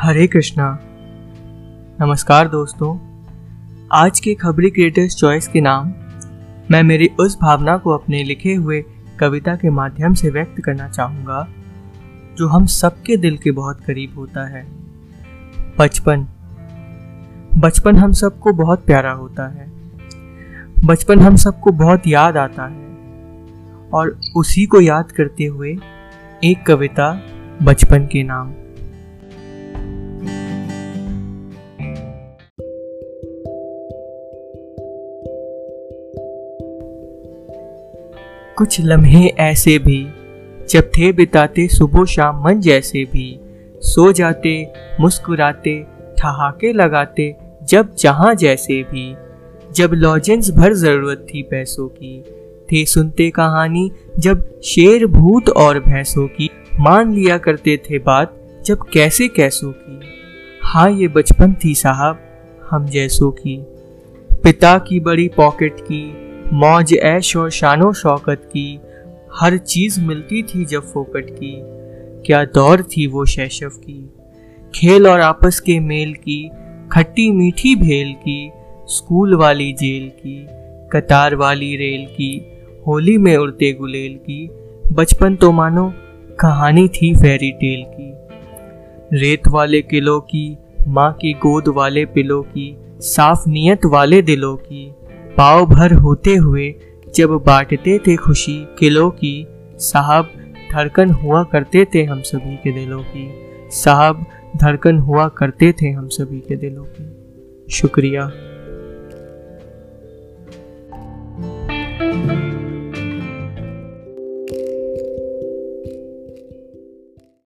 हरे कृष्णा। नमस्कार दोस्तों। आज के खबरी क्रिएटर्स चॉइस के नाम, मैं मेरी उस भावना को अपने लिखे हुए कविता के माध्यम से व्यक्त करना चाहूँगा, जो हम सबके दिल के बहुत करीब होता है। बचपन। बचपन हम सबको बहुत प्यारा होता है। बचपन हम सबको बहुत याद आता है। और उसी को याद करते हुए एक कविता बचपन के नाम। कुछ लम्हे ऐसे भी। जब थे बिताते सुबह शाम मन जैसे भी। सो जाते, मुस्कुराते, ठहाके लगाते, जब जहाँ जैसे भी। जब लॉजेंस भर ज़रूरत थी पैसों की। थे सुनते कहानी, जब शेर भूत और भैंसों की। मान लिया करते थे बात, जब कैसे कैसों की। हाँ ये बचपन थी साहब, हम जैसों की। पिता की बड़ी पॉकेट की मौज ऐश और शानो शौकत की, हर चीज़ मिलती थी जब फोकट की। क्या दौर थी वो शैशव की। खेल और आपस के मेल की, खट्टी मीठी भेल की, स्कूल वाली जेल की, कतार वाली रेल की, होली में उड़ते गुलेल की। बचपन तो मानो कहानी थी फेरी टेल की। रेत वाले किलो की, माँ की गोद वाले पिलो की, साफ़ नियत वाले दिलों की। पाव भर होते हुए जब बांटते थे खुशी किलो की, साहब धड़कन हुआ करते थे हम सभी के दिलों की। साहब धड़कन हुआ करते थे हम सभी के दिलों की। शुक्रिया।